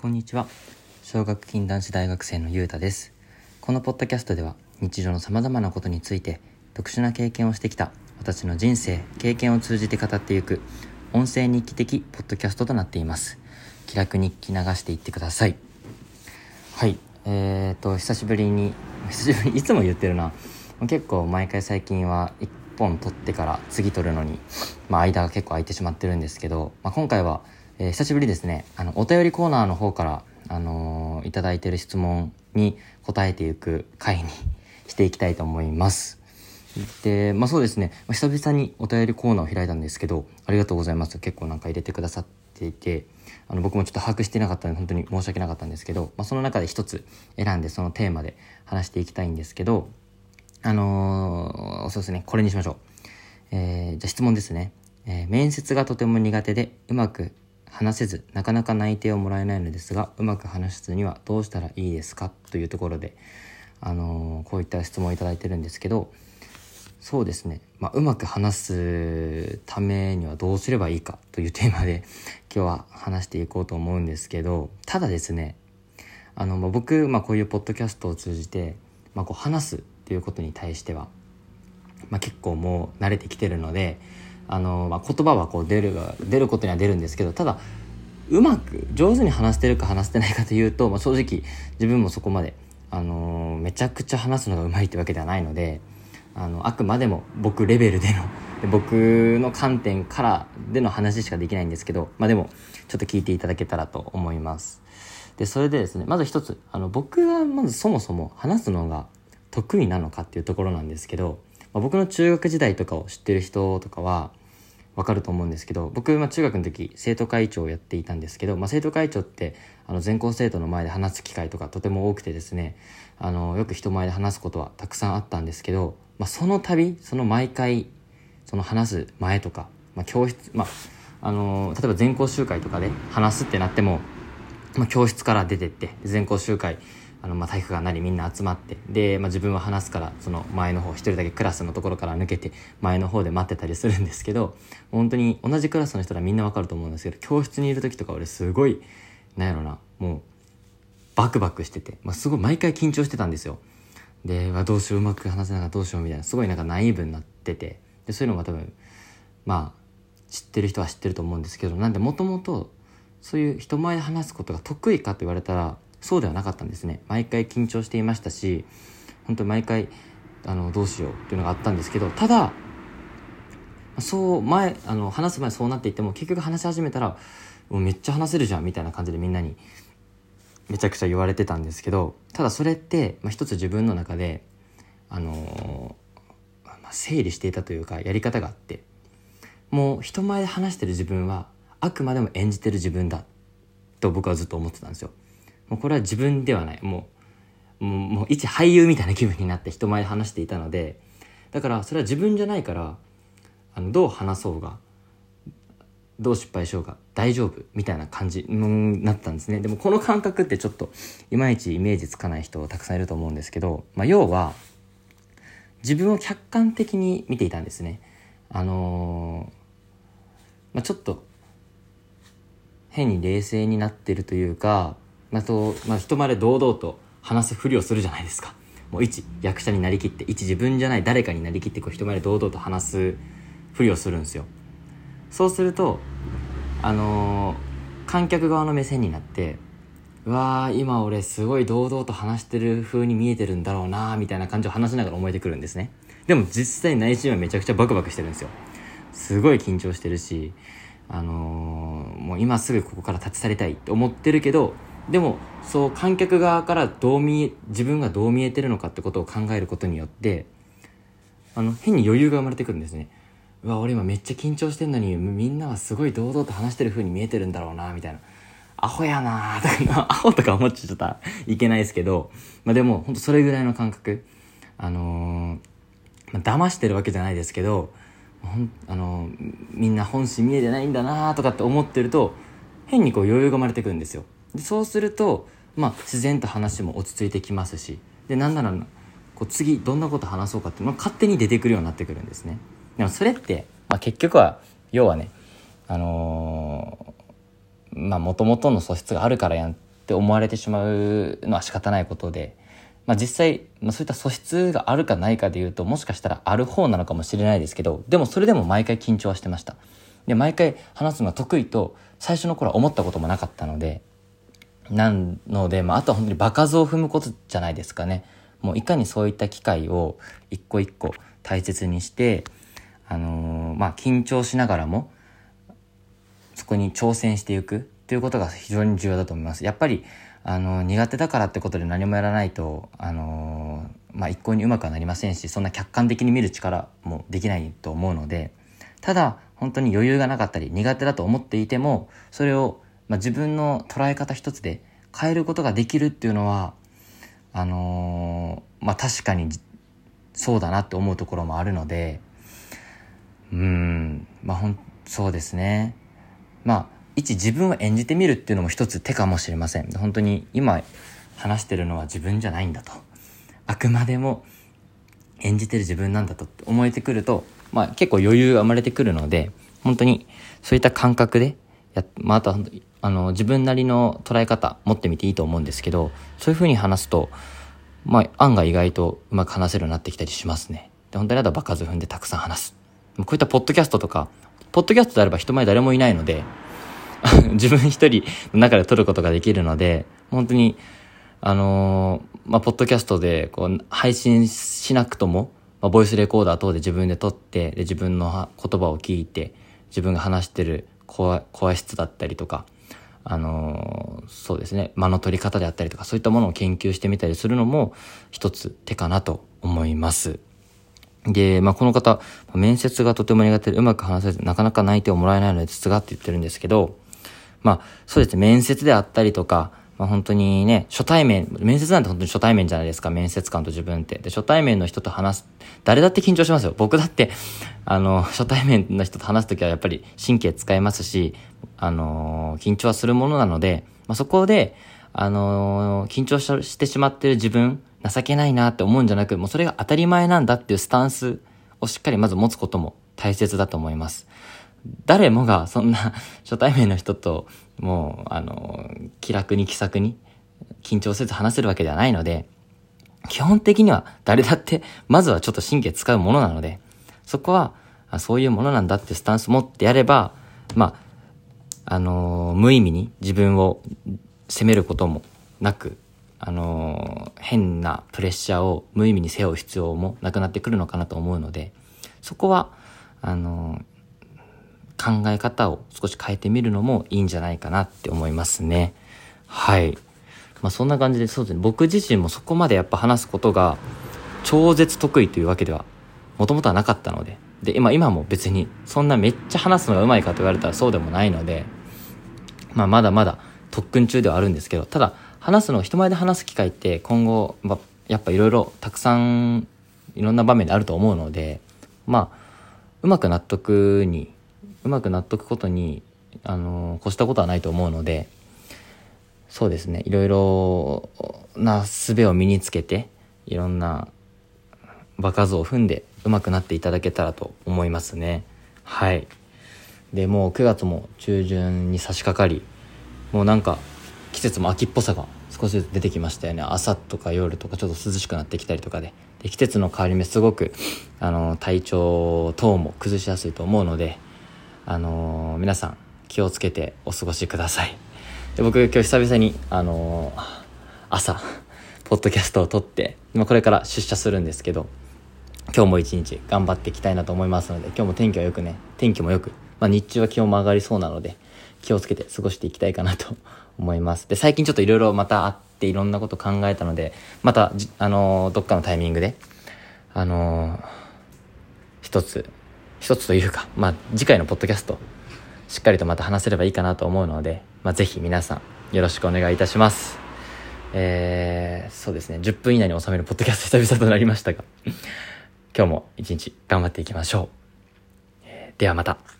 こんにちは。小学近男子大学生のゆうたです。このポッドキャストでは日常の様々なことについて特殊な経験をしてきた私の人生経験を通じて語っていく音声日記的ポッドキャストとなっています。気楽に聞き流していってください。はい。えーと久しぶりに久しぶりいつも言ってるな。結構毎回最近は1本撮ってから次撮るのに、まあ、間が結構空いてしまってるんですけど、まあ、今回はえー、久しぶりですね、あの、お便りコーナーの方から、あのー、いただいてる質問に答えていく回にしていきたいと思います。で、まあそうですね、久々にお便りコーナーを開いたんですけど、ありがとうございます。結構なんか入れてくださっていて、あの、僕もちょっと把握してなかったので、本当に申し訳なかったんですけど、まあその中で一つ選んで、そのテーマで話していきたいんですけど、あのー、そうですね、これにしましょう。えー、じゃあ質問ですね。えー、面接がとても苦手で、うまく話せず、なかなか内定をもらえないのですが、うまく話すにはどうしたらいいですか？というところで、あの、こういった質問をいいてるんですけど、そうですね、まあ、うまく話すためにはどうすればいいか？というテーマで今日は話していこうと思うんですけど、ただですね、あの、ま、僕、まあ、こういうポッドキャストを通じて、まあ、こう話すっていうことに対しては、まあ、結構もう慣れてきてるので、あの、まあ、言葉はこう出る出ることには出るんですけどただうまく上手に話してるか話してないかというと、まあ、正直自分もそこまで、あのめちゃくちゃ話すのがうまいってわけではないのであのあくまでも僕レベルでの僕の観点からでの話しかできないんですけど、まあ、でもちょっと聞いていただけたらと思います。でそれでですねまず一つあの僕はまずそもそも話すのが得意なのかっていうところなんですけど、まあ、僕の中学時代とかを知ってる人とかはわかると思うんですけど僕、まあ、中学の時生徒会長をやっていたんですけど、まあ、生徒会長ってあの全校生徒の前で話す機会とかとても多くてですねあのよく人前で話すことはたくさんあったんですけど、まあ、その度その毎回その話す前とか、まあ、教室、まあ、あの例えば全校集会とかで話すってなっても、まあ、教室から出てって全校集会あの、まあ、体育館なりみんな集まって、で、まあ、自分は話すから、その前の方、一人だけクラスのところから抜けて、前の方で待ってたりするんですけど、本当に同じクラスの人はみんなわかると思うんですけど、教室にいる時とか俺すごい、なんやろな、もう、バクバクしてて、まあ、すごい毎回緊張してたんですよ。で、どうしよう、うまく話せながらどうしようみたいな、すごいなんかナイーブになってて、で、そういうのが多分、まあ、知ってる人は知ってると思うんですけど、なんでもともと、そういう人前で話すことが得意かと言われたら、そうではなかったんですね。毎回緊張していましたし本当に毎回あのどうしようっていうのがあったんですけどただそう前あの話す前そうなっていても結局話し始めたらもうめっちゃ話せるじゃんみたいな感じでみんなにめちゃくちゃ言われてたんですけどただそれって、まあ、一つ自分の中であのー、まあ、整理していたというかやり方があってもう人前で話してる自分はあくまでも演じてる自分だと僕はずっと思ってたんですよ。もうこれは自分ではない。もうもう一俳優みたいな気分になって人前で話していたのでだからそれは自分じゃないからあのどう話そうがどう失敗しようが大丈夫みたいな感じになったんですね。でもこの感覚ってちょっといまいちイメージつかない人たくさんいると思うんですけど、まあ、要は自分を客観的に見ていたんですね。あのー、まあ、ちょっと変に冷静になってるというかまあとまあ、人前で堂々と話すふりをするじゃないですか。もう一役者になりきって一自分じゃない誰かになりきってこう人前で堂々と話すふりをするんですよ。そうするとあのー、観客側の目線になってうわー今俺すごい堂々と話してる風に見えてるんだろうなみたいな感じを話しながら思えてくるんですね。でも実際内心はめちゃくちゃバクバクしてるんですよ。すごい緊張してるしあのー、もう今すぐここから立ち去りたいって思ってるけどでもそう観客側からどう見自分がどう見えてるのかってことを考えることによってあの変に余裕が生まれてくるんですね。うわ俺今めっちゃ緊張してんのにみんなはすごい堂々と話してる風に見えてるんだろうなみたいな。アホやなとか アホとか思っちゃったらいけないですけど、まあ、でも本当それぐらいの感覚。あのー、まあ、騙してるわけじゃないですけどほんあのー、みんな本心見えてないんだなとかって思ってると変にこう余裕が生まれてくるんですよ。でそうすると、まあ、自然と話も落ち着いてきますしでなんならこう次どんなこと話そうかっていうのが勝手に出てくるようになってくるんですね。でもそれって、まあ、結局は要はねあのー、まあもともとの素質があるからやんって思われてしまうのは仕方ないことで、まあ、実際、まあ、そういった素質があるかないかでいうともしかしたらある方なのかもしれないですけどでもそれでも毎回緊張はしてました。で毎回話すのが得意と最初の頃は思ったこともなかったのでなので、まあ、あとは本当に場数を踏むことじゃないですかねもういかにそういった機会を一個一個大切にしてあのー、まあ緊張しながらもそこに挑戦していくっていうことが非常に重要だと思います。やっぱりあの苦手だからってことで何もやらないとあのまあ一向にうまくはなりませんしそんな客観的に見る力もできないと思うのでただ本当に余裕がなかったり苦手だと思っていてもそれを、まあ、自分の捉え方一つで変えることができるっていうのはあのまあ確かにそうだなって思うところもあるのでうんまあほんそうですね。まあ一自分を演じてみるっていうのも一つ手かもしれません。本当に今話してるのは自分じゃないんだと。あくまでも演じてる自分なんだと思えてくると、まあ、結構余裕が生まれてくるので本当にそういった感覚でや、まあ、あとはあの自分なりの捉え方持ってみていいと思うんですけどそういうふうに話すと、まあ、案が意外とうまく話せるようになってきたりしますね。で本当にあとは場数踏んでたくさん話す。こういったポッドキャストとかポッドキャストであれば人前誰もいないので、自分一人の中で撮ることができるので、本当に、あのー、まあ、ポッドキャストで、こう、配信しなくとも、まあ、ボイスレコーダー等で自分で撮って、で、自分の言葉を聞いて、自分が話してる声声質だったりとか、あの、そうですね、間の取り方であったりとか、そういったものを研究してみたりするのも、一つ手かなと思います。で、まあ、この方、面接がとても苦手でうまく話せず、なかなか内定をもらえないのですがって言ってるんですけど、まあ、そうですね、面接であったりとか、まあ、本当にね、初対面、面接なんて本当に初対面じゃないですか、面接官と自分って。で、初対面の人と話す、誰だって緊張しますよ。僕だって、あの、初対面の人と話すときはやっぱり神経使いますし、あの、緊張はするものなので、まあ、そこで、あの、緊張してしまってる自分、情けないなって思うんじゃなく、もうそれが当たり前なんだっていうスタンスをしっかりまず持つことも大切だと思います。誰もがそんな初対面の人ともう、あの、気楽に気さくに緊張せず話せるわけではないので、基本的には誰だってまずはちょっと神経使うものなので、そこはそういうものなんだってスタンス持ってやれば、まあ、あの無意味に自分を責めることもなくあの変なプレッシャーを無意味に背負う必要もなくなってくるのかなと思うのでそこはあの考え方を少し変えてみるのもいいんじゃないかなって思いますね。はい。まあそんな感じでそうですね。僕自身もそこまでやっぱ話すことが超絶得意というわけではもともとはなかったので。で今今も別にそんなめっちゃ話すのがうまいかと言われたらそうでもないので。まあまだまだ特訓中ではあるんですけど。ただ話すの人前で話す機会って今後、ま、やっぱいろいろたくさんいろんな場面であると思うので。まあうまく納得にうまく納得ことにあの越したことはないと思うのでそうですね。いろいろな術を身につけていろんな場数を踏んでうまくなっていただけたらと思いますね。はい。でもう9月も中旬に差し掛かりもうなんか季節も秋っぽさが少しずつ出てきましたよね。朝とか夜とかちょっと涼しくなってきたりとかで。で季節の変わり目すごくあの体調等も崩しやすいと思うのであの皆さん気をつけてお過ごしくださいで僕今日久々にあの朝ポッドキャストを撮って今これから出社するんですけど今日も一日頑張っていきたいなと思いますので今日も天気はよくね天気もよく、まあ、日中は気温も上がりそうなので気をつけて過ごしていきたいかなと思います。で、最近ちょっといろいろまた会っていろんなこと考えたので、また、あのー、どっかのタイミングで、あのー、一つ、一つというか、まあ、次回のポッドキャスト、しっかりとまた話せればいいかなと思うので、まあ、ぜひ皆さん、よろしくお願いいたします。えー、そうですね、10分以内に収めるポッドキャスト久々となりましたが、今日も一日頑張っていきましょう。えー、ではまた。